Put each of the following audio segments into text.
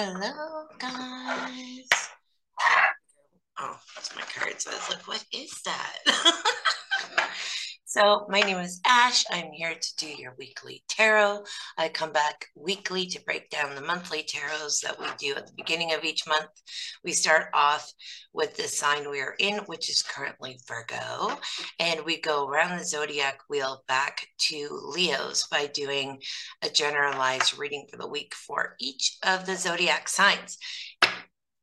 Hello, guys. Oh, that's my cards. I was like, what is that? So, my name is Ash. I'm here to do your weekly tarot. I come back weekly to break down the monthly tarots that we do at the beginning of each month. We start off with the sign we are in, which is currently Virgo, and we go around the zodiac wheel back to Leo's by doing a generalized reading for the week for each of the zodiac signs.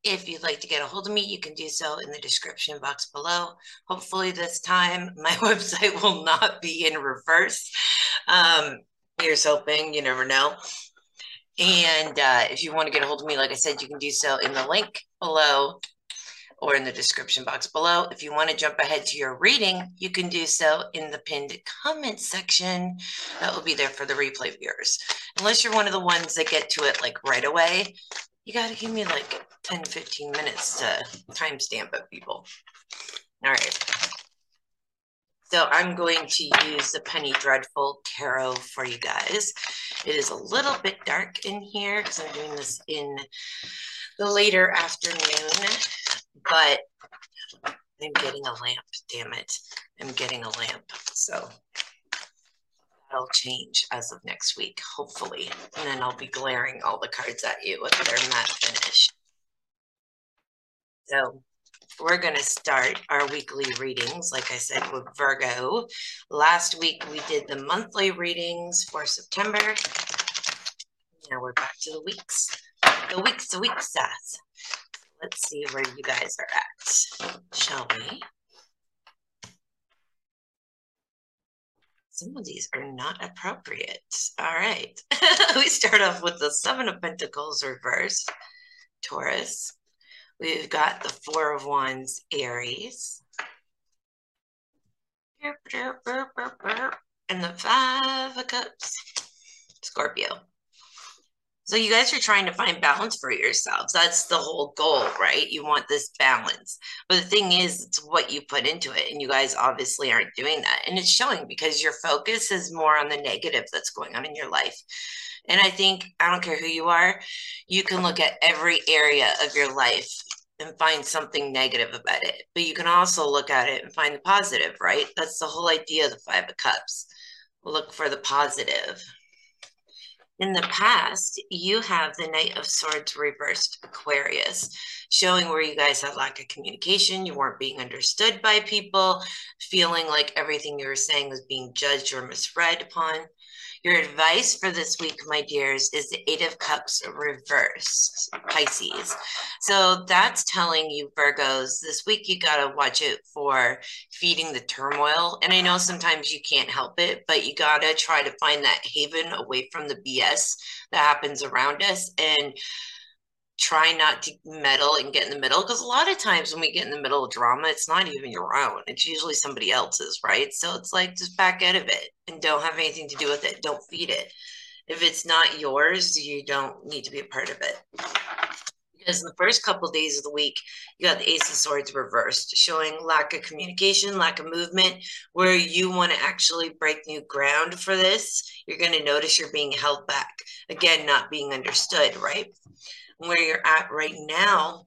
If you'd like to get a hold of me, you can do so in the description box below. Hopefully this time my website will not be in reverse. Um, here's hoping, you never know. And uh, if you want to get a hold of me, like I said, you can do so in the link below or in the description box below. If you want to jump ahead to your reading, you can do so in the pinned comment section. That will be there for the replay viewers. Unless you're one of the ones that get to it like right away, you got to give me like 10, 15 minutes to timestamp it, people. All right. So I'm going to use the Penny Dreadful Tarot for you guys. It is a little bit dark in here because I'm doing this in the later afternoon, but I'm getting a lamp, damn it. I'm getting a lamp. So that'll change as of next week, hopefully. And then I'll be glaring all the cards at you with their matte finish. So we're going to start our weekly readings, like I said, with Virgo. Last week we did the monthly readings for September. Now we're back to the weeks. The weeks, the weeks, says. Let's see where you guys are at, shall we? Some of these are not appropriate. All right. we start off with the Seven of Pentacles reversed, Taurus. We've got the Four of Wands, Aries. And the Five of Cups, Scorpio. So you guys are trying to find balance for yourselves. That's the whole goal, right? You want this balance. But the thing is, it's what you put into it. And you guys obviously aren't doing that. And it's showing because your focus is more on the negative that's going on in your life. And I think, I don't care who you are, you can look at every area of your life and find something negative about it. But you can also look at it and find the positive, right? That's the whole idea of the Five of Cups. Look for the positive. In the past, you have the Knight of Swords reversed Aquarius, showing where you guys had lack of communication. You weren't being understood by people, feeling like everything you were saying was being judged or misread upon. Your advice for this week, my dears, is the Eight of Cups reversed, Pisces. So that's telling you, Virgos, this week you got to watch it for feeding the turmoil. And I know sometimes you can't help it, but you got to try to find that haven away from the BS that happens around us. And try not to meddle and get in the middle because a lot of times when we get in the middle of drama it's not even your own it's usually somebody else's right? So it's like just back out of it and don't have anything to do with it don't feed it. If it's not yours you don't need to be a part of it. Because in the first couple of days of the week you got the ace of swords reversed showing lack of communication lack of movement where you want to actually break new ground for this you're going to notice you're being held back. Again not being understood right where you're at right now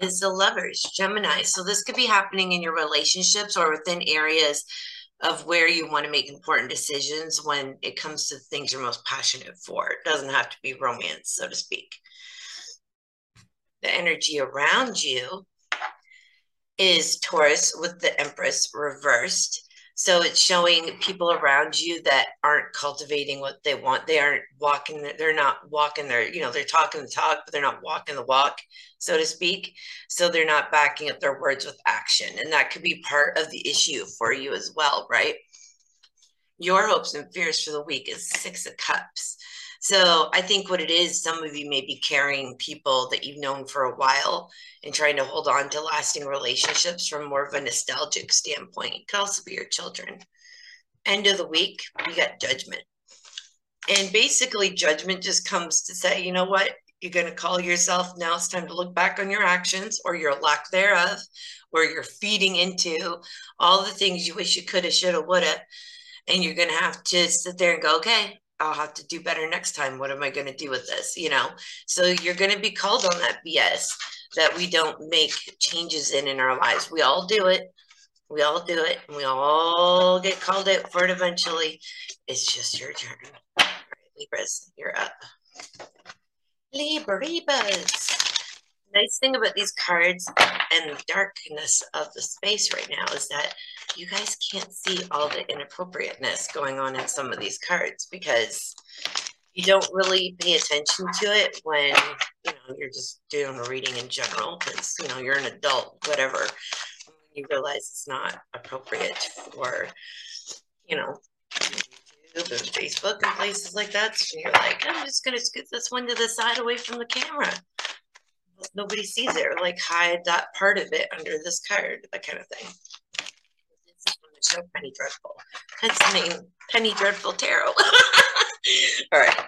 is the lovers, Gemini. So this could be happening in your relationships or within areas of where you want to make important decisions when it comes to things you're most passionate for. It doesn't have to be romance, so to speak. The energy around you is Taurus with the Empress reversed. So it's showing people around you that aren't cultivating what they want. They aren't walking, they're not walking their, you know, they're talking the talk, but they're not walking the walk, so to speak. So they're not backing up their words with action. And that could be part of the issue for you as well, right? Your hopes and fears for the week is Six of Cups. So I think what it is, some of you may be carrying people that you've known for a while and trying to hold on to lasting relationships from more of a nostalgic standpoint. It could also be your children. End of the week, we got judgment. And basically, judgment just comes to say, you know what? You're going to call yourself now. It's time to look back on your actions or your lack thereof, where you're feeding into all the things you wish you could have, should have, would have. And you're going to have to sit there and go, okay, I'll have to do better next time. What am I going to do with this? You know, so you're going to be called on that BS that we don't make changes in in our lives. We all do it. We all do it. And we all get called out for it eventually. It's just your turn. All right, Libras, you're up. Libras. Nice thing about these cards and the darkness of the space right now is that you guys can't see all the inappropriateness going on in some of these cards because you don't really pay attention to it when you know you're just doing a reading in general because you know you're an adult whatever. You realize it's not appropriate for you know Facebook and places like that so you're like I'm just gonna scoot this one to the side away from the camera nobody sees it or like hide that part of it under this card that kind of thing show Penny Dreadful. Hence the name Penny Dreadful Tarot. All right.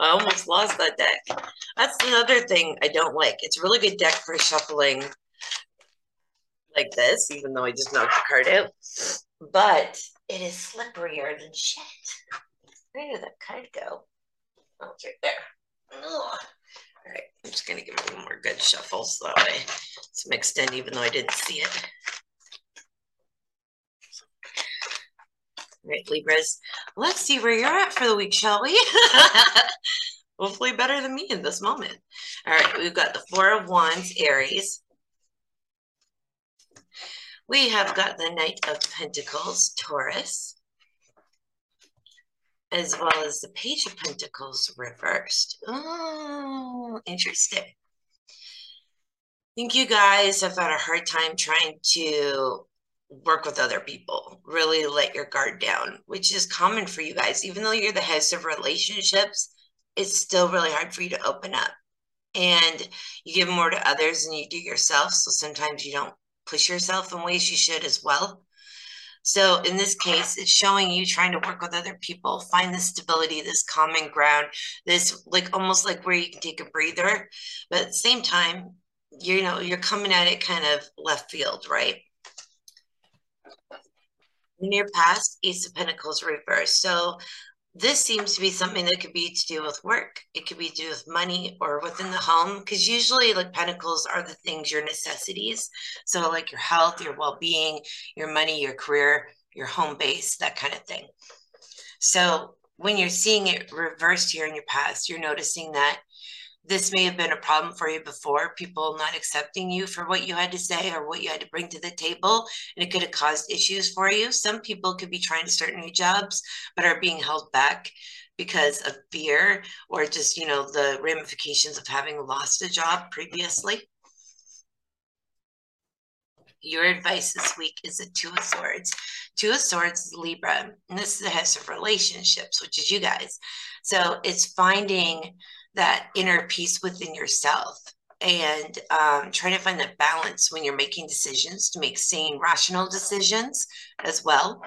I almost lost that deck. That's another thing I don't like. It's a really good deck for shuffling like this, even though I just knocked the card out. But it is slipperier than shit. Where did that card go? Oh, it's right there. Ugh. All right, I'm just gonna give it one more good shuffle so that way it's mixed in, even though I didn't see it. right, Libras. Let's see where you're at for the week, shall we? Hopefully better than me in this moment. All right, we've got the Four of Wands, Aries. We have got the Knight of Pentacles, Taurus. As well as the Page of Pentacles reversed. Oh, interesting. I think you guys have had a hard time trying to work with other people, really let your guard down, which is common for you guys. Even though you're the house of relationships, it's still really hard for you to open up. And you give more to others than you do yourself. So sometimes you don't push yourself in ways you should as well. So in this case, it's showing you trying to work with other people, find the stability, this common ground, this like almost like where you can take a breather. But at the same time, you know, you're coming at it kind of left field, right? your past, Ace of Pentacles reversed. So this seems to be something that could be to do with work. It could be to do with money or within the home, because usually like pentacles are the things, your necessities. So like your health, your well-being, your money, your career, your home base, that kind of thing. So when you're seeing it reversed here in your past, you're noticing that this may have been a problem for you before, people not accepting you for what you had to say or what you had to bring to the table, and it could have caused issues for you. Some people could be trying to start new jobs, but are being held back because of fear or just, you know, the ramifications of having lost a job previously. Your advice this week is a Two of Swords. Two of Swords is Libra, and this is the house of relationships, which is you guys. So it's finding that inner peace within yourself and um, trying to find that balance when you're making decisions to make sane, rational decisions as well.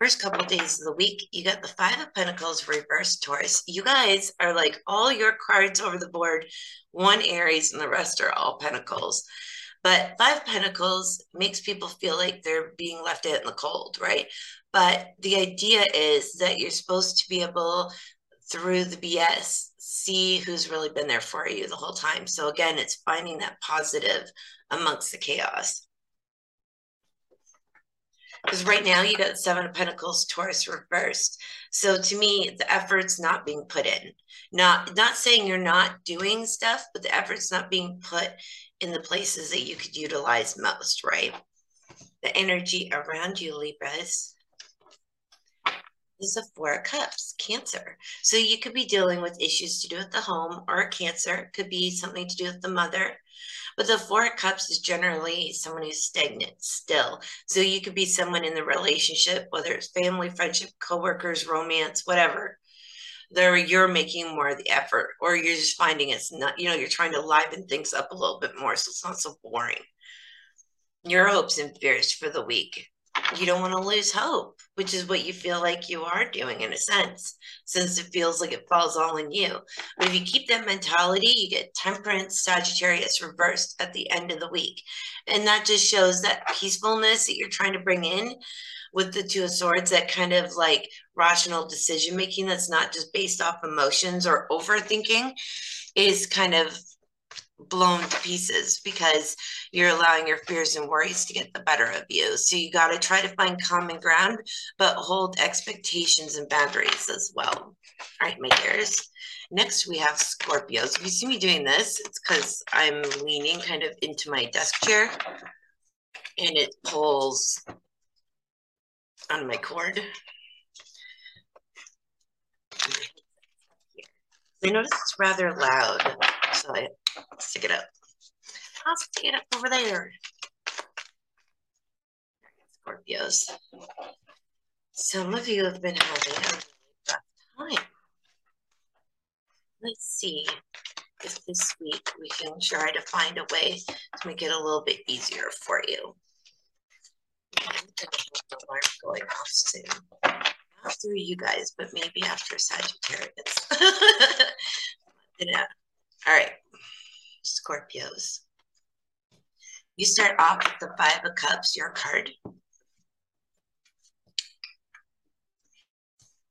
First couple of days of the week, you got the Five of Pentacles reversed Taurus. You guys are like all your cards over the board, one Aries and the rest are all Pentacles. But Five Pentacles makes people feel like they're being left out in the cold, right? But the idea is that you're supposed to be able, through the BS, see who's really been there for you the whole time. So again, it's finding that positive amongst the chaos. Because right now you got Seven of Pentacles, Taurus reversed. So to me, the effort's not being put in. Not not saying you're not doing stuff, but the effort's not being put in the places that you could utilize most, right? The energy around you, Libras, is a four cups cancer. So you could be dealing with issues to do with the home or cancer. It could be something to do with the mother. But the four cups is generally someone who's stagnant still. So you could be someone in the relationship whether it's family friendship co-workers romance whatever there you're making more of the effort or you're just finding it's not you know you're trying to liven things up a little bit more so it's not so boring your hopes and fears for the week you don't want to lose hope, which is what you feel like you are doing in a sense, since it feels like it falls all on you. But if you keep that mentality, you get temperance, Sagittarius reversed at the end of the week. And that just shows that peacefulness that you're trying to bring in with the Two of Swords, that kind of like rational decision making that's not just based off emotions or overthinking is kind of blown to pieces because you're allowing your fears and worries to get the better of you. So you got to try to find common ground, but hold expectations and boundaries as well. All right, my dears. Next, we have Scorpios. If you see me doing this, it's because I'm leaning kind of into my desk chair and it pulls on my cord. I notice it's rather loud, so I stick it up. I'll stick it up over there. Scorpios. Some of you have been having a really rough time. Let's see if this week we can try to find a way to make it a little bit easier for you. I'm gonna have the going off soon. Not through you guys, but maybe after Sagittarius. All right. Scorpios. You start off with the Five of Cups, your card.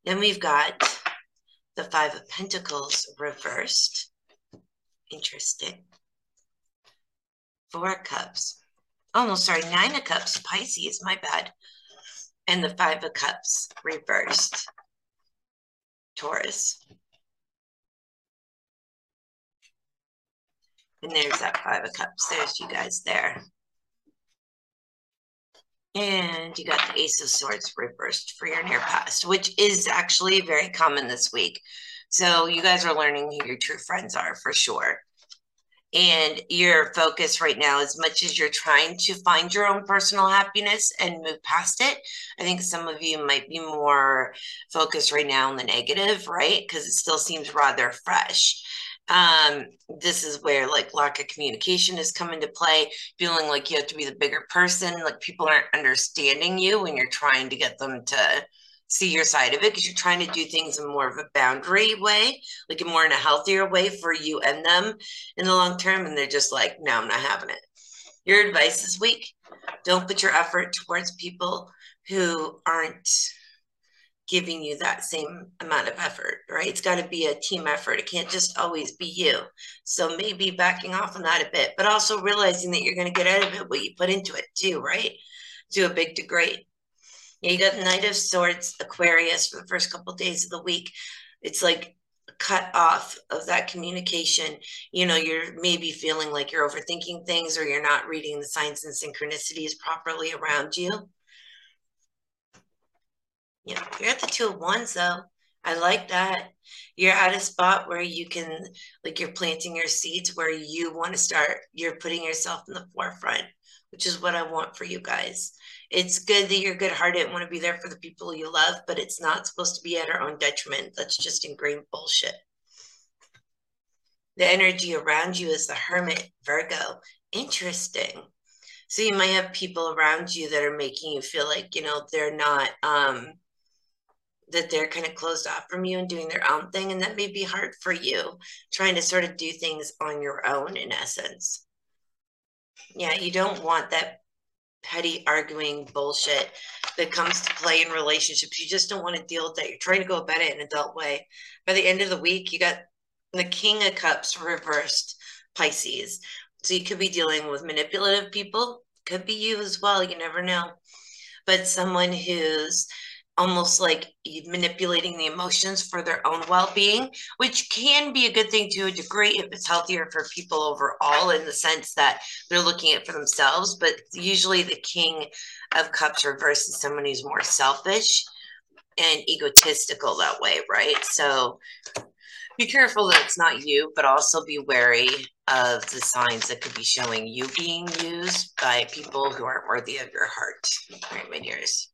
Then we've got the Five of Pentacles reversed. Interesting. Four of Cups. Oh, no, sorry, Nine of Cups, Pisces, my bad. And the Five of Cups reversed. Taurus. And there's that Five of Cups. There's you guys there. And you got the Ace of Swords reversed for your near past, which is actually very common this week. So you guys are learning who your true friends are for sure. And your focus right now, as much as you're trying to find your own personal happiness and move past it, I think some of you might be more focused right now on the negative, right? Because it still seems rather fresh um this is where like lack of communication is come into play feeling like you have to be the bigger person like people aren't understanding you when you're trying to get them to see your side of it because you're trying to do things in more of a boundary way like a more in a healthier way for you and them in the long term and they're just like no i'm not having it your advice this week don't put your effort towards people who aren't giving you that same amount of effort, right? It's got to be a team effort. It can't just always be you. So maybe backing off on that a bit, but also realizing that you're going to get out of it what you put into it too, right? To a big degree. Yeah, you got the Knight of Swords, Aquarius for the first couple of days of the week. It's like cut off of that communication. You know, you're maybe feeling like you're overthinking things or you're not reading the signs and synchronicities properly around you you know, you're at the two of wands though. I like that. You're at a spot where you can, like, you're planting your seeds where you want to start, you're putting yourself in the forefront, which is what I want for you guys. It's good that you're good hearted and want to be there for the people you love, but it's not supposed to be at our own detriment. That's just ingrained bullshit. The energy around you is the hermit, Virgo. Interesting. So you might have people around you that are making you feel like, you know, they're not, um, that they're kind of closed off from you and doing their own thing. And that may be hard for you trying to sort of do things on your own, in essence. Yeah, you don't want that petty arguing bullshit that comes to play in relationships. You just don't want to deal with that. You're trying to go about it in an adult way. By the end of the week, you got the King of Cups reversed Pisces. So you could be dealing with manipulative people, could be you as well. You never know. But someone who's almost like manipulating the emotions for their own well-being which can be a good thing to a degree if it's healthier for people overall in the sense that they're looking at for themselves but usually the king of cups reverse is someone who's more selfish and egotistical that way right? So be careful that it's not you but also be wary of the signs that could be showing you being used by people who aren't worthy of your heart right my dears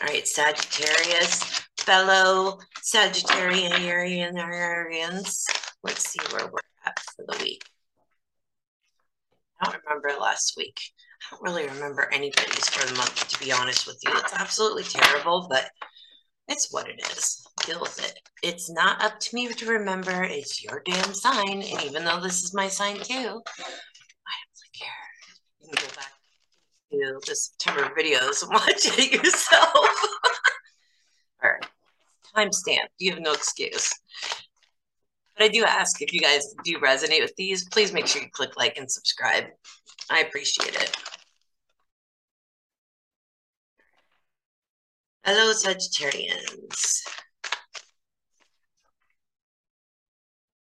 all right, Sagittarius, fellow Sagittarians. Let's see where we're at for the week. I don't remember last week. I don't really remember anybody's for the month, to be honest with you. It's absolutely terrible, but it's what it is. Deal with it. It's not up to me to remember. It's your damn sign. And even though this is my sign too, I don't really care. You can go back do the September videos and watch it yourself. All right. Timestamp. You have no excuse. But I do ask if you guys do resonate with these, please make sure you click like and subscribe. I appreciate it. Hello, Sagittarians.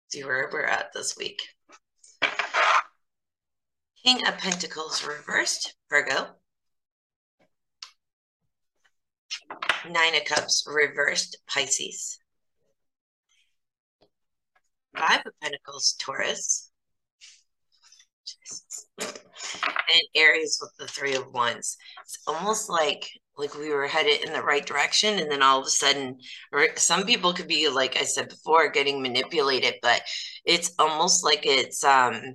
See where we're at this week. King of Pentacles reversed, Virgo. Nine of Cups reversed, Pisces. Five of Pentacles, Taurus. And Aries with the Three of Wands. It's almost like like we were headed in the right direction and then all of a sudden some people could be like i said before getting manipulated but it's almost like it's um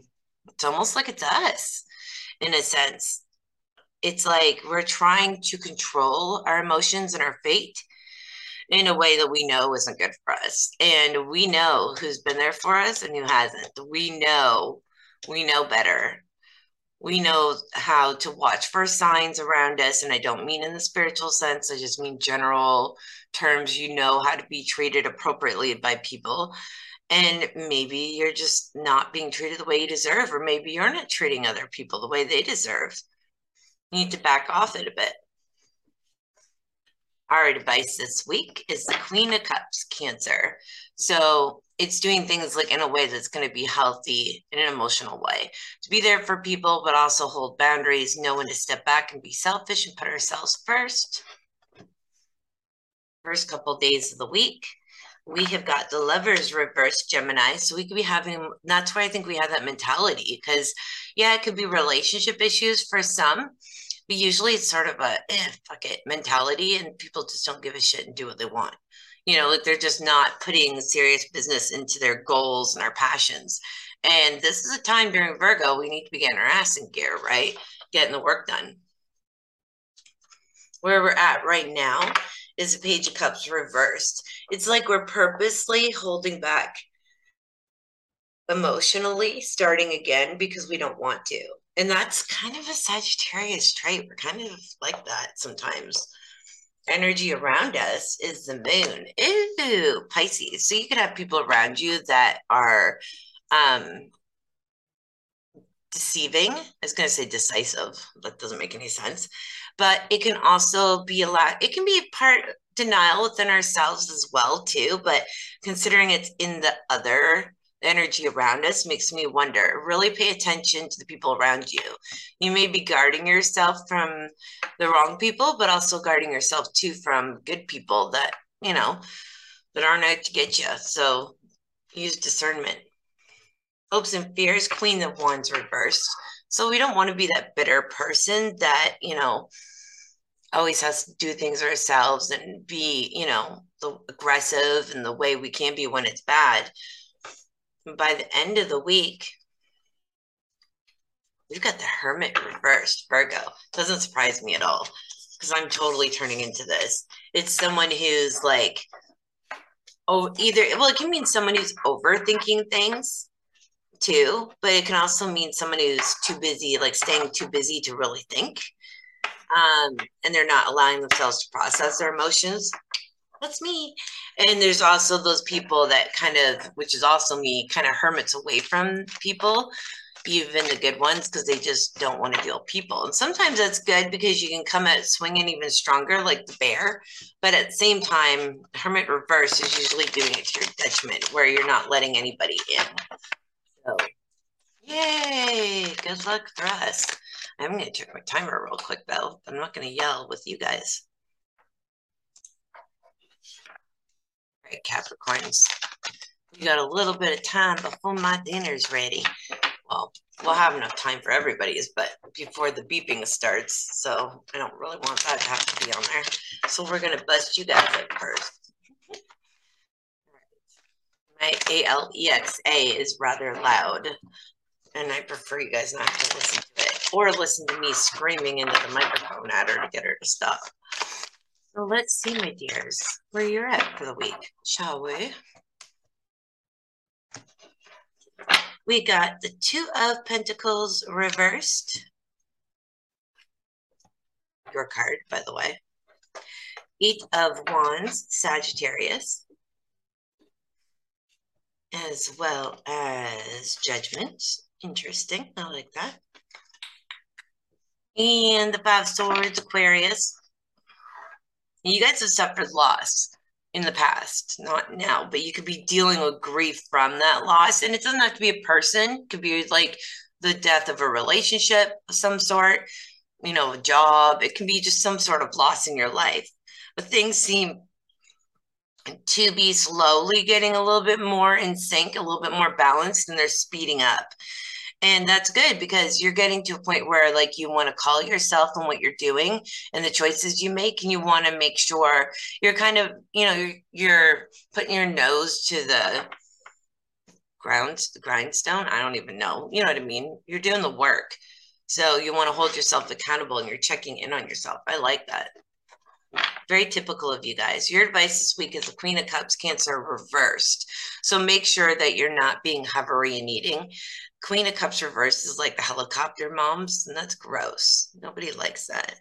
it's almost like it's us in a sense it's like we're trying to control our emotions and our fate in a way that we know isn't good for us and we know who's been there for us and who hasn't we know we know better we know how to watch for signs around us. And I don't mean in the spiritual sense, I just mean general terms. You know how to be treated appropriately by people. And maybe you're just not being treated the way you deserve, or maybe you're not treating other people the way they deserve. You need to back off it a bit. Our advice this week is the Queen of Cups, Cancer. So it's doing things like in a way that's going to be healthy in an emotional way to be there for people but also hold boundaries know when to step back and be selfish and put ourselves first first couple days of the week we have got the lovers reverse gemini so we could be having that's why i think we have that mentality because yeah it could be relationship issues for some but usually it's sort of a eh, fuck it mentality and people just don't give a shit and do what they want. You know like they're just not putting serious business into their goals and our passions. And this is a time during virgo we need to be getting our ass in gear right? Getting the work done. Where we're at right now is a page of cups reversed it's like we're purposely holding back emotionally starting again because we don't want to and that's kind of a sagittarius trait we're kind of like that sometimes energy around us is the moon. Ooh, Pisces. So you could have people around you that are um deceiving. I was going to say decisive. That doesn't make any sense. But it can also be a lot, it can be part denial within ourselves as well, too. But considering it's in the other energy around us makes me wonder. Really pay attention to the people around you. You may be guarding yourself from the wrong people, but also guarding yourself too from good people that, you know, that aren't out to get you. So use discernment. Hopes and fears, Queen of Wands reversed. So we don't want to be that bitter person that, you know, always has to do things ourselves and be, you know, the aggressive and the way we can be when it's bad by the end of the week, we've got the Hermit reversed, Virgo. Doesn't surprise me at all because I'm totally turning into this. It's someone who's like, oh, either, well, it can mean someone who's overthinking things too, but it can also mean someone who's too busy, like staying too busy to really think. Um, and they're not allowing themselves to process their emotions that's me. And there's also those people that kind of, which is also me, kind of hermits away from people, even the good ones, because they just don't want to deal with people. And sometimes that's good because you can come at swinging even stronger, like the bear. But at the same time, hermit reverse is usually doing it to your detriment, where you're not letting anybody in. So, yay! Good luck for us. I'm going to check my timer real quick, though. I'm not going to yell with you guys. right, Capricorns. We got a little bit of time before my dinner's ready. Well, we'll have enough time for everybody's, but before the beeping starts. So I don't really want that to have to be on there. So we're going to bust you guys up first. My A-L-E-X-A is rather loud, and I prefer you guys not to listen to it or listen to me screaming into the microphone at her to get her to stop. So let's see, my dears, where you're at for the week, shall we? We got the Two of Pentacles reversed. your card, by the way. Eight of Wands, Sagittarius, as well as Judgment. Interesting. I like that. And the Five Swords, Aquarius. You guys have suffered loss in the past, not now, but you could be dealing with grief from that loss. And it doesn't have to be a person, it could be like the death of a relationship of some sort, you know, a job. It can be just some sort of loss in your life. But things seem to be slowly getting a little bit more in sync, a little bit more balanced, and they're speeding up. And that's good because you're getting to a point where like you want to call yourself on what you're doing and the choices you make and you want to make sure you're kind of you know you're, you're putting your nose to the ground the grindstone i don't even know you know what i mean? You're doing the work. So you want to hold yourself accountable and you're checking in on yourself. I like that very typical of you guys. Your advice this week is the Queen of Cups Cancer reversed. So make sure that you're not being hovery and eating. Queen of Cups reversed is like the helicopter moms, and that's gross. Nobody likes that.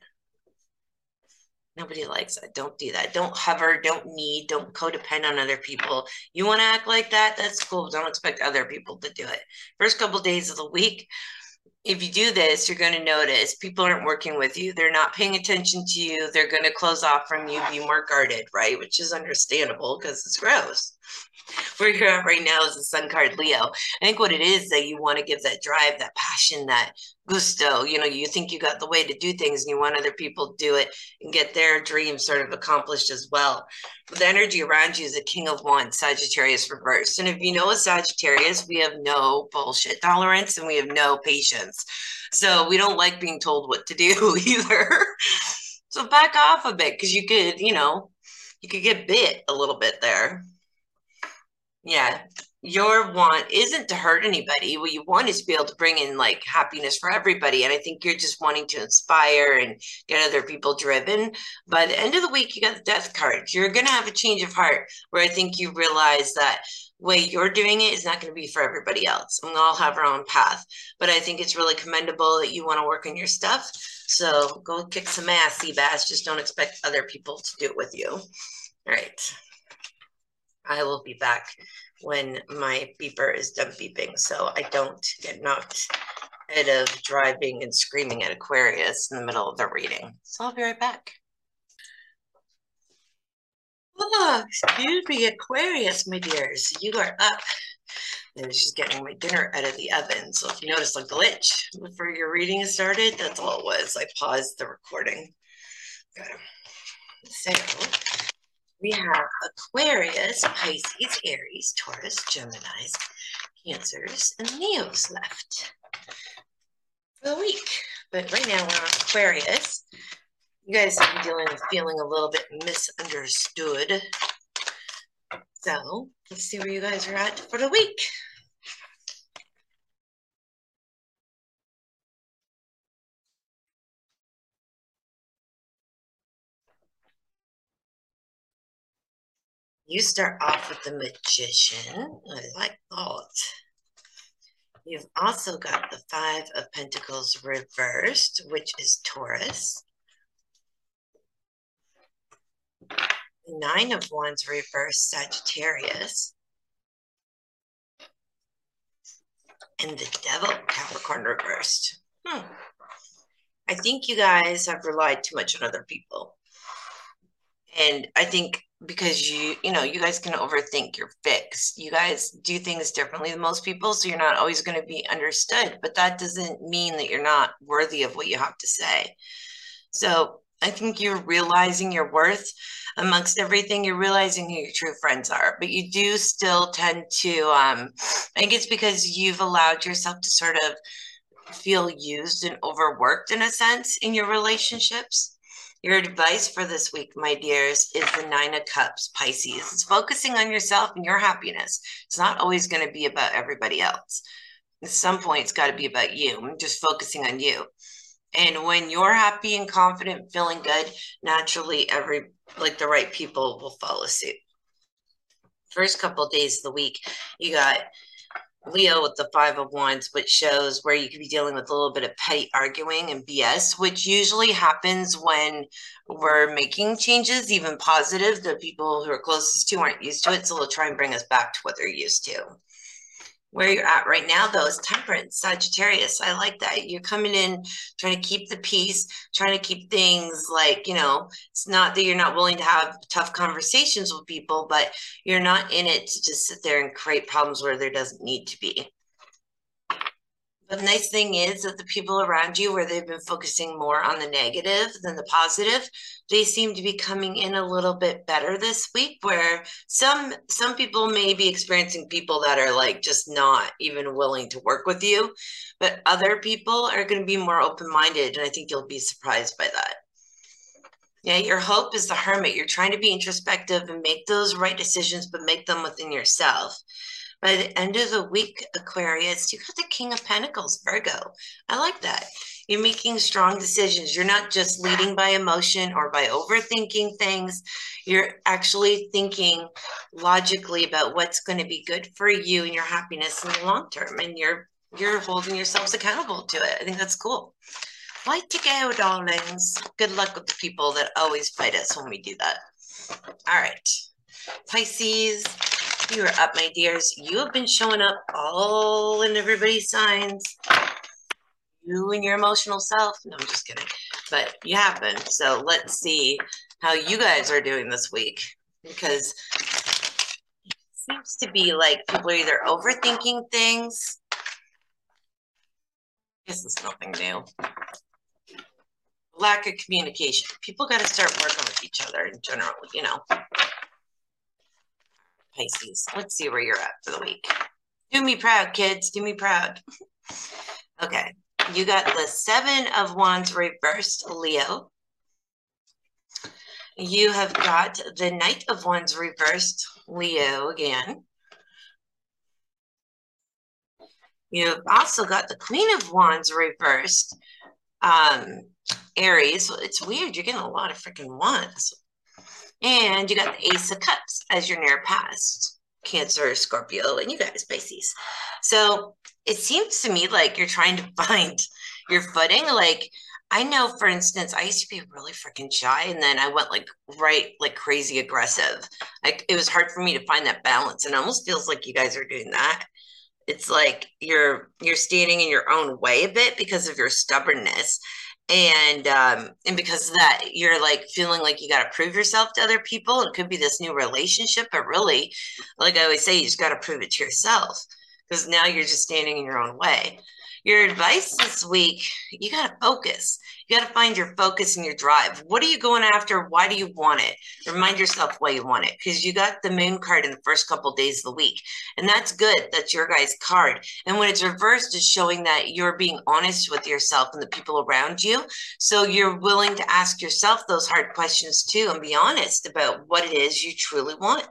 Nobody likes that. Don't do that. Don't hover, don't need, don't codepend on other people. You want to act like that? That's cool. Don't expect other people to do it. First couple days of the week, if you do this, you're going to notice people aren't working with you. They're not paying attention to you. They're going to close off from you, be more guarded, right? Which is understandable because it's gross where you're at right now is the sun card Leo. I think what it is that you want to give that drive, that passion, that gusto. You know, you think you got the way to do things and you want other people to do it and get their dreams sort of accomplished as well. But the energy around you is a king of wands, Sagittarius reversed. And if you know a Sagittarius, we have no bullshit tolerance and we have no patience. So we don't like being told what to do either. so back off a bit because you could, you know, you could get bit a little bit there. Yeah. Your want isn't to hurt anybody. What you want is to be able to bring in like happiness for everybody. And I think you're just wanting to inspire and get other people driven. By the end of the week, you got the death card. You're going to have a change of heart where I think you realize that way you're doing it is not going to be for everybody else. We all have our own path. But I think it's really commendable that you want to work on your stuff. So go kick some ass, Seabass. Just don't expect other people to do it with you. All right. I will be back when my beeper is done beeping so I don't get knocked out of driving and screaming at Aquarius in the middle of the reading. So I'll be right back. Oh, excuse me, Aquarius, my dears. You are up. I was just getting my dinner out of the oven. So if you notice a glitch before your reading started, that's all it was. I paused the recording. Okay. So we have Aquarius, Pisces, Aries, Taurus, Geminis, Cancers, and Leos left for the week. But right now we're on Aquarius. You guys been dealing with feeling a little bit misunderstood. So let's see where you guys are at for the week. You start off with the magician. I like that. You've also got the Five of Pentacles reversed, which is Taurus. Nine of Wands reversed, Sagittarius. And the Devil, Capricorn reversed. Hmm. I think you guys have relied too much on other people. And I think because you you know you guys can overthink your fix. You guys do things differently than most people so you're not always going to be understood but that doesn't mean that you're not worthy of what you have to say. So i think you're realizing your worth amongst everything you're realizing who your true friends are but you do still tend to um i think it's because you've allowed yourself to sort of feel used and overworked in a sense in your relationships your advice for this week, my dears, is the Nine of Cups, Pisces. It's focusing on yourself and your happiness. It's not always going to be about everybody else. At some point, it's got to be about you. Just focusing on you. And when you're happy and confident, feeling good, naturally, every like the right people will follow suit. First couple days of the week, you got Leo with the Five of Wands, which shows where you could be dealing with a little bit of petty arguing and BS, which usually happens when we're making changes, even positive. The people who are closest to aren't used to it, so they'll try and bring us back to what they're used to where you're at right now though is temperance sagittarius. I like that. You're coming in trying to keep the peace trying to keep things like you know it's not that you're not willing to have tough conversations with people but you're not in it to just sit there and create problems where there doesn't need to be the nice thing is that the people around you, where they've been focusing more on the negative than the positive, they seem to be coming in a little bit better this week. Where some some people may be experiencing people that are like just not even willing to work with you, but other people are going to be more open minded, and I think you'll be surprised by that. Yeah, your hope is the hermit. You're trying to be introspective and make those right decisions, but make them within yourself by the end of the week, Aquarius, you got the King of Pentacles, Virgo. I like that. You're making strong decisions. You're not just leading by emotion or by overthinking things. You're actually thinking logically about what's going to be good for you and your happiness in the long term. And you're you're holding yourselves accountable to it. I think that's cool. Light to go, darlings. Good luck with the people that always fight us when we do that. All right. Pisces, you are up, my dears. You have been showing up all in everybody's signs. You and your emotional self. No, I'm just kidding. But you have been. So let's see how you guys are doing this week. Because it seems to be like people are either overthinking things. This is nothing new. Lack of communication. People got to start working with each other in general, you know. Pisces. Let's see where you're at for the week. Do me proud, kids. Do me proud. okay. You got the Seven of Wands reversed, Leo. You have got the Knight of Wands reversed, Leo again. You've also got the Queen of Wands reversed, um, Aries. It's weird. You're getting a lot of freaking wands. And you got the Ace of Cups as your near past, Cancer, Scorpio, and you guys, Pisces. So it seems to me like you're trying to find your footing. Like, I know, for instance, I used to be really freaking shy, and then I went like right, like crazy aggressive. Like, it was hard for me to find that balance, and almost feels like you guys are doing that. It's like you're you're standing in your own way a bit because of your stubbornness and um and because of that you're like feeling like you got to prove yourself to other people. It could be this new relationship but really like i always say you just got to prove it to yourself because now you're just standing in your own way. Your advice this week you got to focus you got to find your focus and your drive. What are you going after? Why do you want it? Remind yourself why you want it because you got the moon card in the first couple of days of the week and that's good. That's your guy's card. And when it's reversed it's showing that you're being honest with yourself and the people around you. So you're willing to ask yourself those hard questions too and be honest about what it is you truly want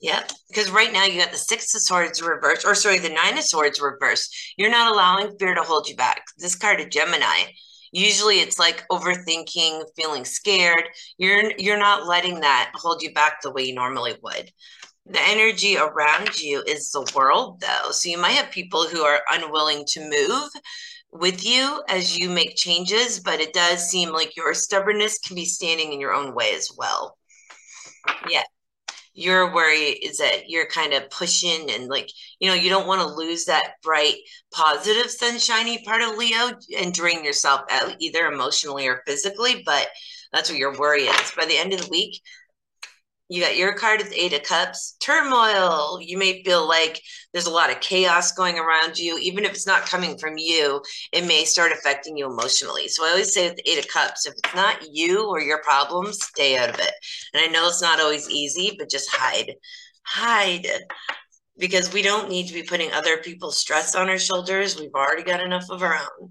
yeah, because right now you got the Six of Swords reversed, or sorry, the Nine of Swords reversed. You're not allowing fear to hold you back. This card of Gemini, usually it's like overthinking, feeling scared. You're you're not letting that hold you back the way you normally would. The energy around you is the world, though. So you might have people who are unwilling to move with you as you make changes, but it does seem like your stubbornness can be standing in your own way as well. Yeah your worry is that you're kind of pushing and like you know you don't want to lose that bright positive sunshiny part of leo and drain yourself out either emotionally or physically but that's what your worry is. By the end of the week you got your card of eight of cups. Turmoil. You may feel like there's a lot of chaos going around you. Even if it's not coming from you it may start affecting you emotionally. So i always say with eight of cups if it's not you or your problems stay out of it. And i know it's not always easy but just hide. Hide. Because we don't need to be putting other people's stress on our shoulders. We've already got enough of our own. All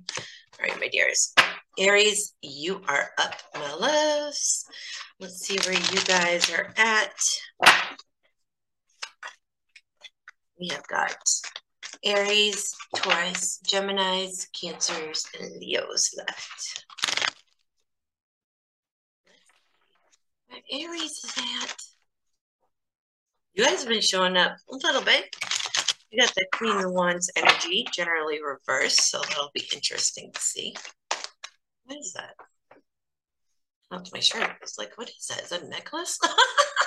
right my dears. Aries you are up my loves Let's see where you guys are at. We have got Aries, Taurus, Geminis, Cancers, and Leos left. Where Aries is at. You guys have been showing up a little bit. You got the Queen of Wands energy, generally reversed, so that'll be interesting to see. What is that? That's my shirt. It's like, what is that? Is that a necklace?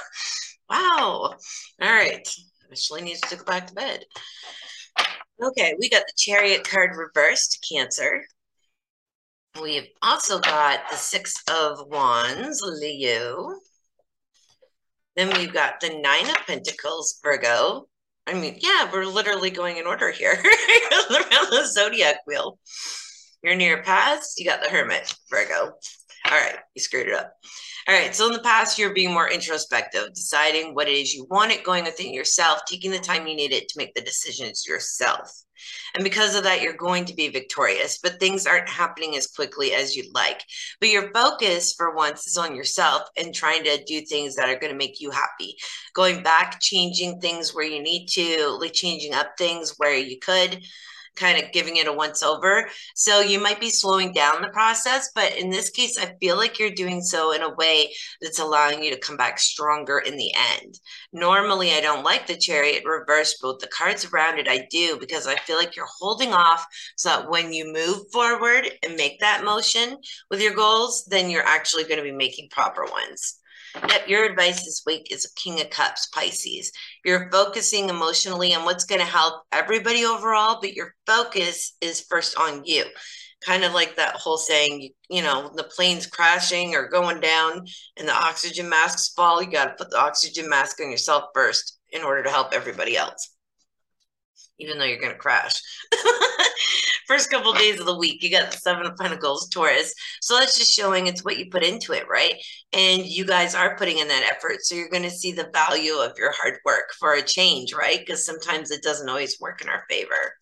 wow. All right. Ashley needs to go back to bed. Okay, we got the Chariot card reversed, Cancer. We've also got the Six of Wands, Leo. Then we've got the Nine of Pentacles, Virgo. I mean, yeah, we're literally going in order here around the zodiac wheel. You're near past, you got the Hermit, Virgo. All right, you screwed it up. All right, so in the past, you're being more introspective, deciding what it is you want it going within yourself, taking the time you need it to make the decisions yourself. And because of that, you're going to be victorious, but things aren't happening as quickly as you'd like. But your focus for once is on yourself and trying to do things that are going to make you happy. Going back, changing things where you need to, like changing up things where you could kind of giving it a once over. So you might be slowing down the process, but in this case, I feel like you're doing so in a way that's allowing you to come back stronger in the end. Normally, I don't like the chariot reverse, but the cards around it, I do because I feel like you're holding off so that when you move forward and make that motion with your goals, then you're actually going to be making proper ones. Yep, your advice this week is King of Cups, Pisces. You're focusing emotionally on what's going to help everybody overall, but your focus is first on you. Kind of like that whole saying, you, you know, the plane's crashing or going down and the oxygen masks fall. You got to put the oxygen mask on yourself first in order to help everybody else, even though you're going to crash. first couple of days of the week, you got the seven of pentacles, Taurus. So that's just showing it's what you put into it, right? And you guys are putting in that effort. So you're going to see the value of your hard work for a change, right? Because sometimes it doesn't always work in our favor.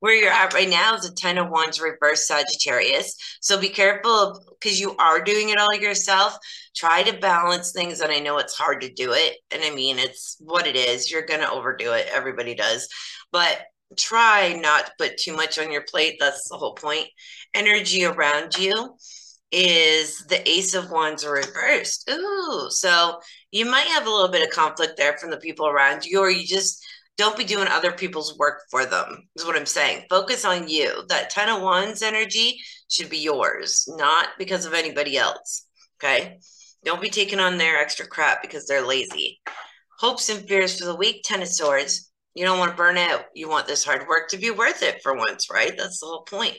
Where you're at right now is a 10 of wands reverse Sagittarius. So be careful because you are doing it all yourself. Try to balance things. And I know it's hard to do it. And I mean, it's what it is. You're going to overdo it. Everybody does. But try not to put too much on your plate. That's the whole point. Energy around you is the Ace of Wands reversed. Ooh, so you might have a little bit of conflict there from the people around you, or you just don't be doing other people's work for them, is what I'm saying. Focus on you. That Ten of Wands energy should be yours, not because of anybody else. Okay. Don't be taking on their extra crap because they're lazy. Hopes and fears for the week, Ten of Swords you don't want to burn out. You want this hard work to be worth it for once, right? That's the whole point.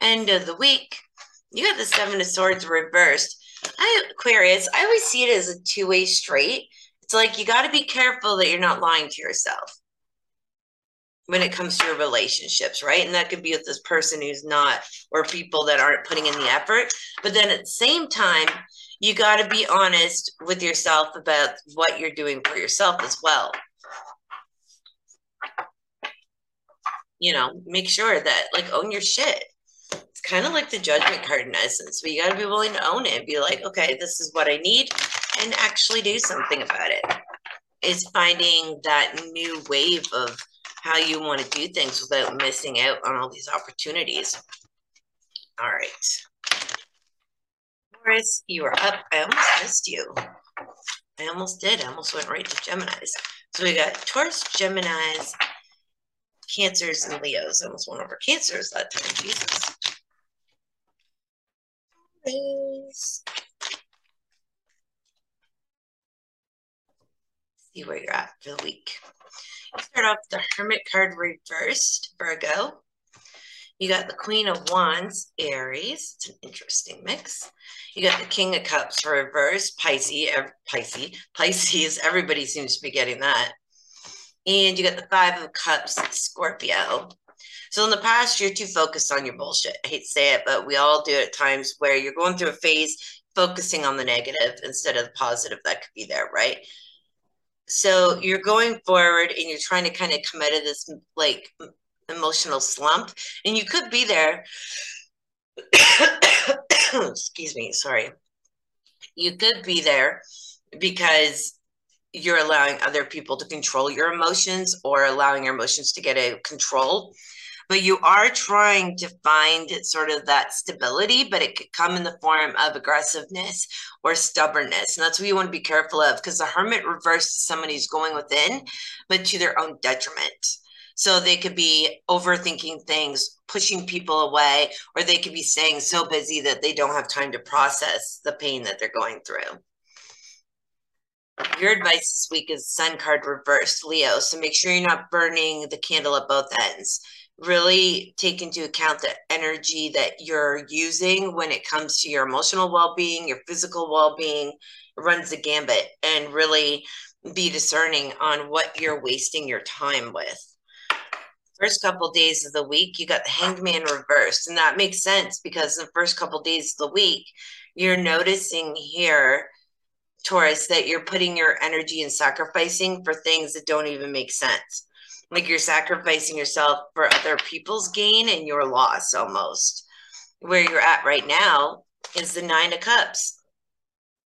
End of the week, you got the Seven of Swords reversed. I Aquarius, I always see it as a two-way street. It's like you got to be careful that you're not lying to yourself when it comes to your relationships, right? And that could be with this person who's not, or people that aren't putting in the effort. But then at the same time, you got to be honest with yourself about what you're doing for yourself as well. You know, make sure that like own your shit. It's kind of like the judgment card in essence, but you got to be willing to own it be like, okay, this is what I need and actually do something about it. Is finding that new wave of how you want to do things without missing out on all these opportunities. All right. Taurus, you are up. I almost missed you. I almost did. I almost went right to Geminis. So we got Taurus, Geminis, Cancers and Leos. I almost went over Cancers that time. Jesus. See where you're at for the week. Start off the Hermit card reversed, Virgo. You got the Queen of Wands, Aries. It's an interesting mix. You got the King of Cups reversed, Pisces. Pisces. Pisces. Everybody seems to be getting that. And you got the Five of Cups, Scorpio. So in the past, you're too focused on your bullshit. I hate to say it, but we all do it at times where you're going through a phase focusing on the negative instead of the positive that could be there, right? So you're going forward and you're trying to kind of come out of this like emotional slump, and you could be there. Excuse me, sorry. You could be there because you're allowing other people to control your emotions or allowing your emotions to get a control. but you are trying to find sort of that stability, but it could come in the form of aggressiveness or stubbornness. And that's what you want to be careful of because the hermit reversed to somebody who's going within, but to their own detriment. So they could be overthinking things, pushing people away, or they could be staying so busy that they don't have time to process the pain that they're going through. Your advice this week is sun card reversed, Leo. So make sure you're not burning the candle at both ends. Really take into account the energy that you're using when it comes to your emotional well-being your physical well-being. Runs the gambit and really be discerning on what you're wasting your time with. First couple days of the week you got the hanged man reversed and that makes sense because the first couple days of the week you're noticing here taurus that you're putting your energy and sacrificing for things that don't even make sense. Like you're sacrificing yourself for other people's gain and your loss almost. Where you're at right now is the nine of cups.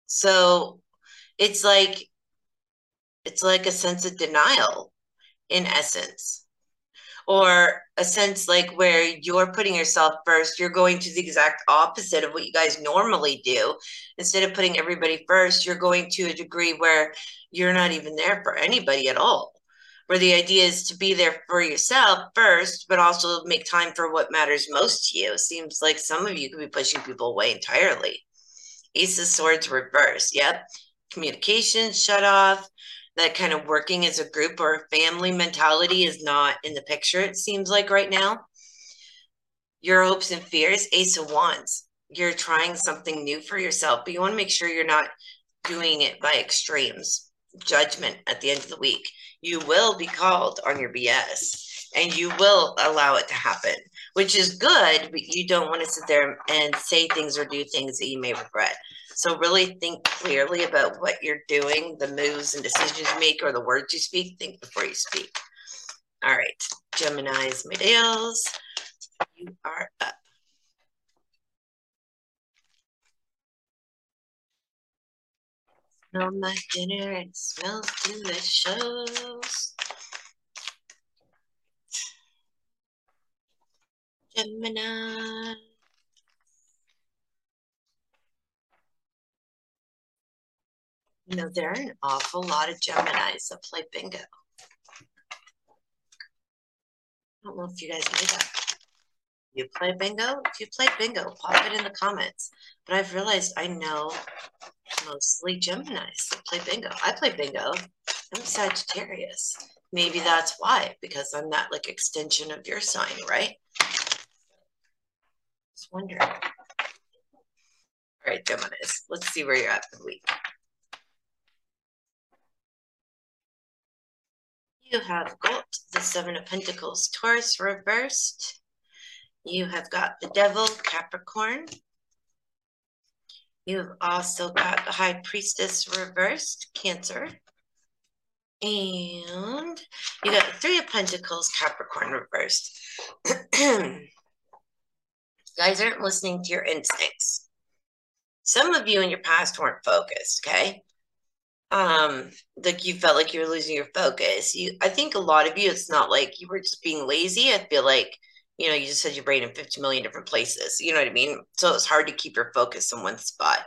So it's like it's like a sense of denial in essence or a sense like where you're putting yourself first you're going to the exact opposite of what you guys normally do instead of putting everybody first you're going to a degree where you're not even there for anybody at all where the idea is to be there for yourself first, but also make time for what matters most to you. Seems like some of you could be pushing people away entirely. Ace of Swords reverse. Yep. Communication shut off. That kind of working as a group or family mentality is not in the picture, it seems like right now. Your hopes and fears, Ace of Wands. You're trying something new for yourself, but you want to make sure you're not doing it by extremes. Judgment at the end of the week you will be called on your BS and you will allow it to happen, which is good, but you don't want to sit there and say things or do things that you may regret. So really think clearly about what you're doing, the moves and decisions you make or the words you speak. Think before you speak. All right, Gemini's Medeos, you are up. Smell my dinner it smells delicious. Gemini. You know, there are an awful lot of Geminis that play bingo. I don't know if you guys know that. You play bingo? If you play bingo, pop it in the comments. But I've realized I know mostly Geminis that play bingo. I play bingo. I'm Sagittarius. Maybe that's why, because I'm that like extension of your sign, right? Just wondering. All right, Geminis. Let's see where you're at the week. You have got the Seven of Pentacles, Taurus reversed. You have got the Devil, Capricorn. You've also got the High Priestess reversed, Cancer. And you got the Three of Pentacles, Capricorn reversed. Guys aren't listening to your instincts. Some of you in your past weren't focused, okay? Um, like you felt like you were losing your focus. You I think a lot of you, it's not like you were just being lazy. I feel like you know, you just had your brain in 50 million different places. You know what I mean? So it's hard to keep your focus in one spot.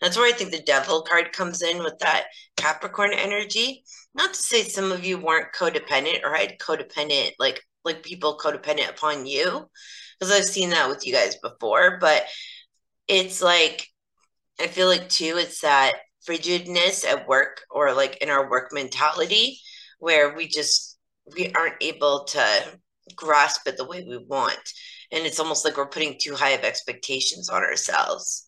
That's where I think the devil card comes in with that Capricorn energy. Not to say some of you weren't codependent or had codependent, like like people codependent upon you, because I've seen that with you guys before. But it's like I feel like too, it's that frigidness at work or like in our work mentality where we just we aren't able to grasp it the way we want. And it's almost like we're putting too high of expectations on ourselves.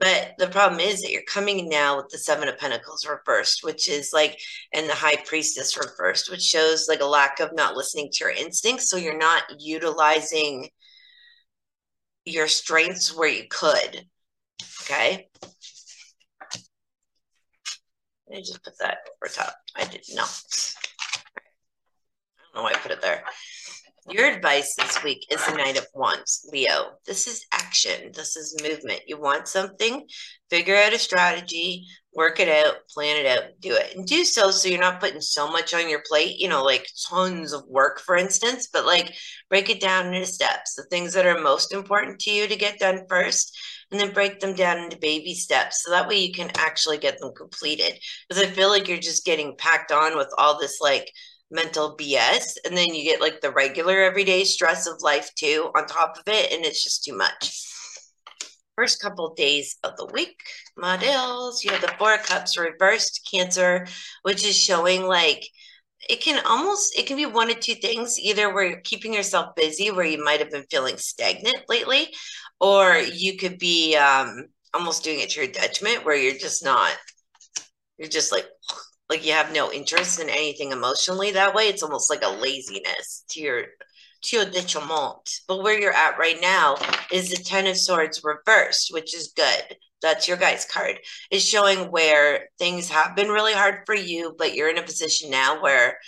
But the problem is that you're coming now with the Seven of Pentacles reversed, which is like, and the High Priestess reversed, which shows like a lack of not listening to your instincts. So you're not utilizing your strengths where you could. Okay. Me just put that over top. I did not. I don't know why I put it there. Your advice this week is the Knight of Wands, Leo. This is action. This is movement. You want something, figure out a strategy, work it out, plan it out, do it. And do so so you're not putting so much on your plate, you know, like tons of work, for instance, but like break it down into steps, the things that are most important to you to get done first, and then break them down into baby steps. So that way you can actually get them completed. Because I feel like you're just getting packed on with all this like mental BS. And then you get like the regular everyday stress of life too on top of it. And it's just too much first couple of days of the week, models, you have the Four Cups reversed Cancer, which is showing like it can almost it can be one of two things either where you're keeping yourself busy where you might have been feeling stagnant lately or you could be um almost doing it to your detriment where you're just not you're just like like you have no interest in anything emotionally that way. It's almost like a laziness to your to your detriment. But where you're at right now is the Ten of Swords reversed, which is good. That's your guy's card. Is showing where things have been really hard for you, but you're in a position now where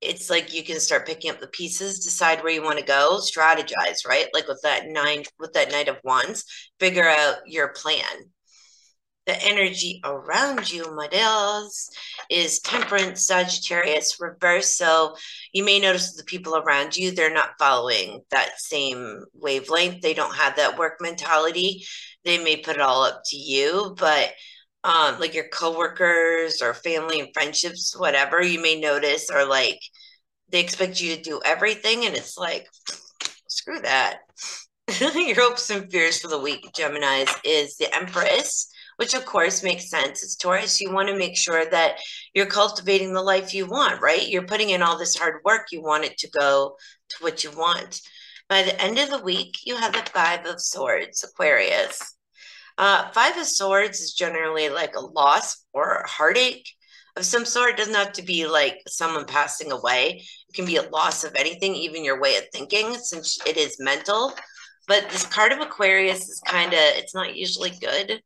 it's like you can start picking up the pieces, decide where you want to go, strategize, right? Like with that nine, with that Knight of Wands, figure out your plan the energy around you, my is temperance, Sagittarius, reverse. So you may notice the people around you, they're not following that same wavelength. They don't have that work mentality. They may put it all up to you, but um, like your coworkers or family and friendships, whatever, you may notice are like they expect you to do everything. And it's like, screw that. your hopes and fears for the week, Geminis, is the Empress which of course makes sense. It's Taurus. You want to make sure that you're cultivating the life you want, right? You're putting in all this hard work. You want it to go to what you want. By the end of the week, you have the Five of Swords, Aquarius. Uh, five of Swords is generally like a loss or a heartache of some sort. It doesn't have to be like someone passing away. It can be a loss of anything, even your way of thinking, since it is mental. But this card of Aquarius is kind of, it's not usually good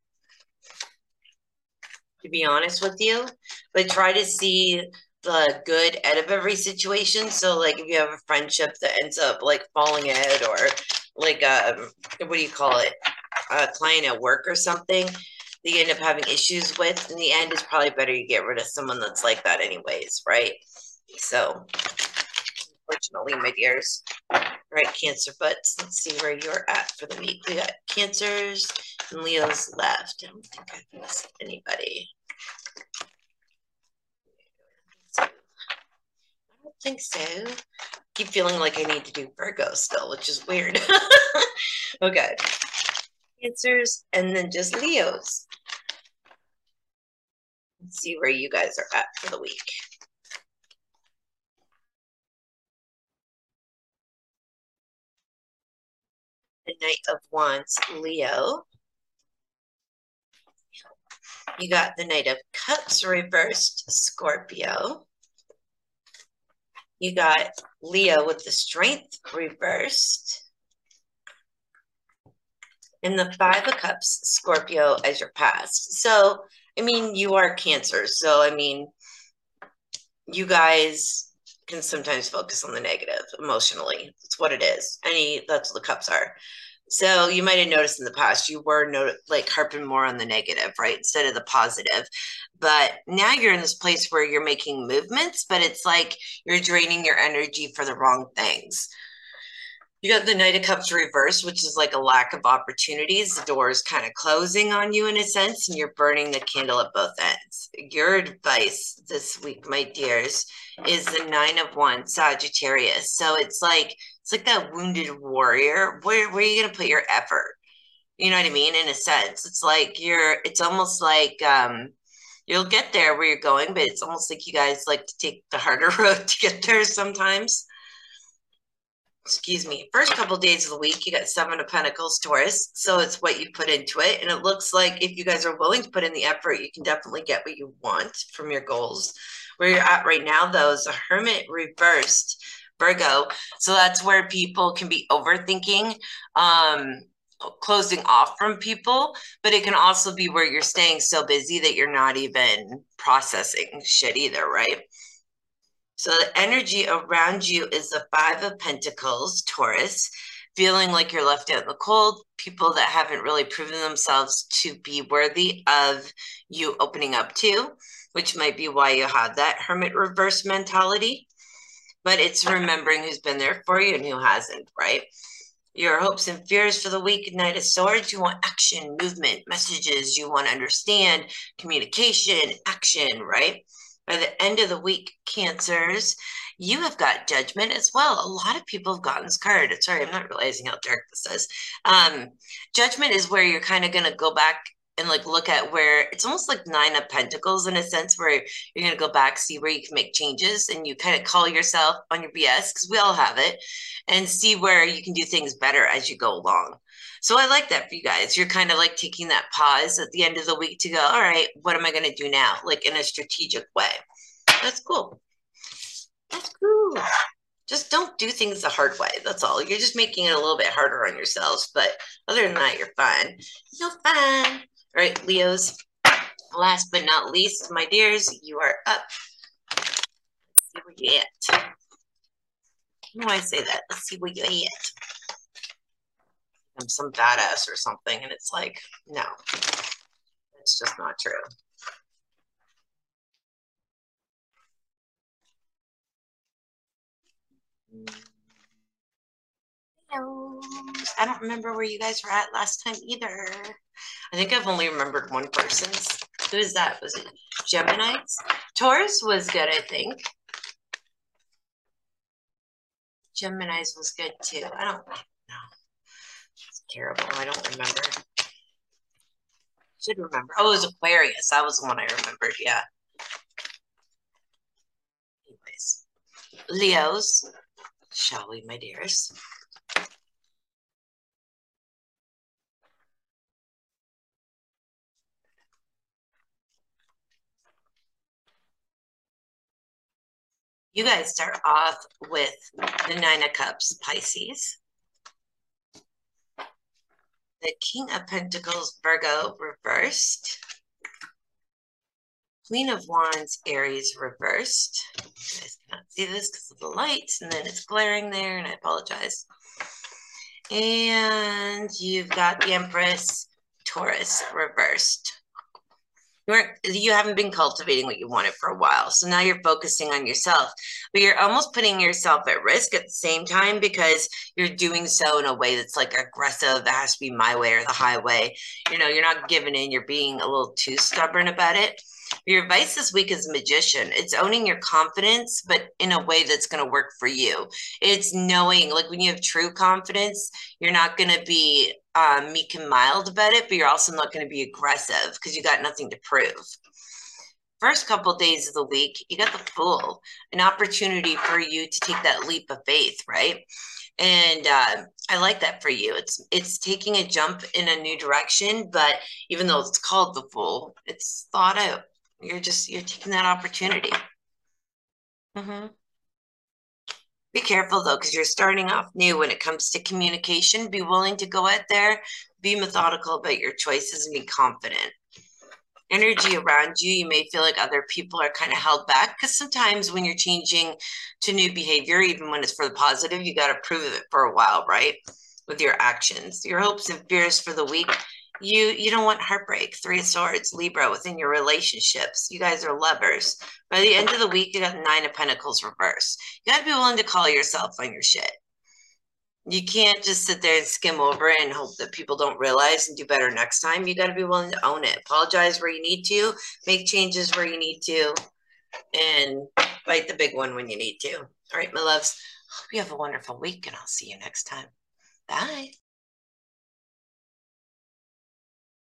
to be honest with you, but try to see the good out of every situation. So, like, if you have a friendship that ends up like falling out, or like, um, what do you call it, a client at work or something that you end up having issues with, in the end, it's probably better you get rid of someone that's like that, anyways, right? So, unfortunately, my dears, right, Cancer, but let's see where you're at for the week. We got Cancers and Leo's left. I don't think I've missed anybody. I don't think so. I keep feeling like I need to do Virgo still, which is weird. okay. Cancers and then just Leos. Let's see where you guys are at for the week. The Knight of Wands, Leo. You got the Knight of Cups reversed, Scorpio. You got Leo with the Strength reversed. And the Five of Cups, Scorpio as your past. So, I mean, you are Cancer. So, I mean, you guys can sometimes focus on the negative emotionally. That's what it is. Any, that's what the cups are. So you might have noticed in the past you were not, like harping more on the negative, right, instead of the positive. But now you're in this place where you're making movements, but it's like you're draining your energy for the wrong things. You got the Knight of Cups reversed, which is like a lack of opportunities. The door is kind of closing on you in a sense, and you're burning the candle at both ends. Your advice this week, my dears, is the Nine of Wands, Sagittarius. So it's like it's like that wounded warrior. Where where are you gonna put your effort? You know what I mean? In a sense, it's like you're. It's almost like um, you'll get there where you're going, but it's almost like you guys like to take the harder road to get there sometimes excuse me, first couple of days of the week, you got seven of pentacles, Taurus. So it's what you put into it. And it looks like if you guys are willing to put in the effort, you can definitely get what you want from your goals. Where you're at right now, though, is a hermit reversed Virgo. So that's where people can be overthinking, um, closing off from people, but it can also be where you're staying so busy that you're not even processing shit either, right? So the energy around you is the Five of Pentacles, Taurus, feeling like you're left out in the cold, people that haven't really proven themselves to be worthy of you opening up to, which might be why you have that hermit reverse mentality. But it's remembering who's been there for you and who hasn't, right? Your hopes and fears for the week, Knight of Swords. You want action, movement, messages. You want to understand communication, action, right? By the end of the week, Cancers, you have got judgment as well. A lot of people have gotten this card. Sorry, I'm not realizing how dark this is. Um, judgment is where you're kind of going to go back and like look at where it's almost like nine of pentacles in a sense where you're going to go back see where you can make changes and you kind of call yourself on your bs because we all have it and see where you can do things better as you go along so i like that for you guys you're kind of like taking that pause at the end of the week to go all right what am i going to do now like in a strategic way that's cool that's cool just don't do things the hard way. That's all. You're just making it a little bit harder on yourselves. But other than that, you're fine. You're fine. All right, Leos, last but not least, my dears, you are up. Let's see where you. How do I say that? Let's see where you at. I'm some badass or something, and it's like, no, it's just not true. I don't remember where you guys were at last time either. I think I've only remembered one person's. Who is that? Was it Gemini's? Taurus was good, I think. Gemini's was good too. I don't know. Terrible. I don't remember. Should remember. Oh, it was Aquarius. That was the one I remembered. Yeah. Anyways, Leos, shall we, my dears? You guys start off with the Nine of Cups, Pisces. The King of Pentacles, Virgo, reversed. Queen of Wands, Aries, reversed. You guys cannot see this because of the lights, and then it's glaring there, and I apologize. And you've got the Empress, Taurus, reversed you haven't been cultivating what you wanted for a while so now you're focusing on yourself. But you're almost putting yourself at risk at the same time because you're doing so in a way that's like aggressive. That has to be my way or the highway. You know you're not giving in. You're being a little too stubborn about it your advice this week is magician. It's owning your confidence, but in a way that's going to work for you. It's knowing, like when you have true confidence, you're not going to be um, meek and mild about it, but you're also not going to be aggressive because you got nothing to prove. First couple of days of the week, you got the fool, an opportunity for you to take that leap of faith, right? and uh, I like that for you. It's it's taking a jump in a new direction, but even though it's called the fool, it's thought out. You're just you're taking that opportunity. Mm-hmm. Be careful though, because you're starting off new when it comes to communication. Be willing to go out there, be methodical about your choices, and be confident. Energy around you, you may feel like other people are kind of held back because sometimes when you're changing to new behavior, even when it's for the positive, you got to prove it for a while, right? With your actions, your hopes and fears for the week you you don't want heartbreak three of swords libra within your relationships. You guys are lovers. By the end of the week you got nine of pentacles reverse you got to be willing to call yourself on your shit. You can't just sit there and skim over and hope that people don't realize and do better next time. You got to be willing to own it. Apologize where you need to. Make changes where you need to. And bite the big one when you need to. All right my loves. Hope you have a wonderful week and i'll see you next time. Bye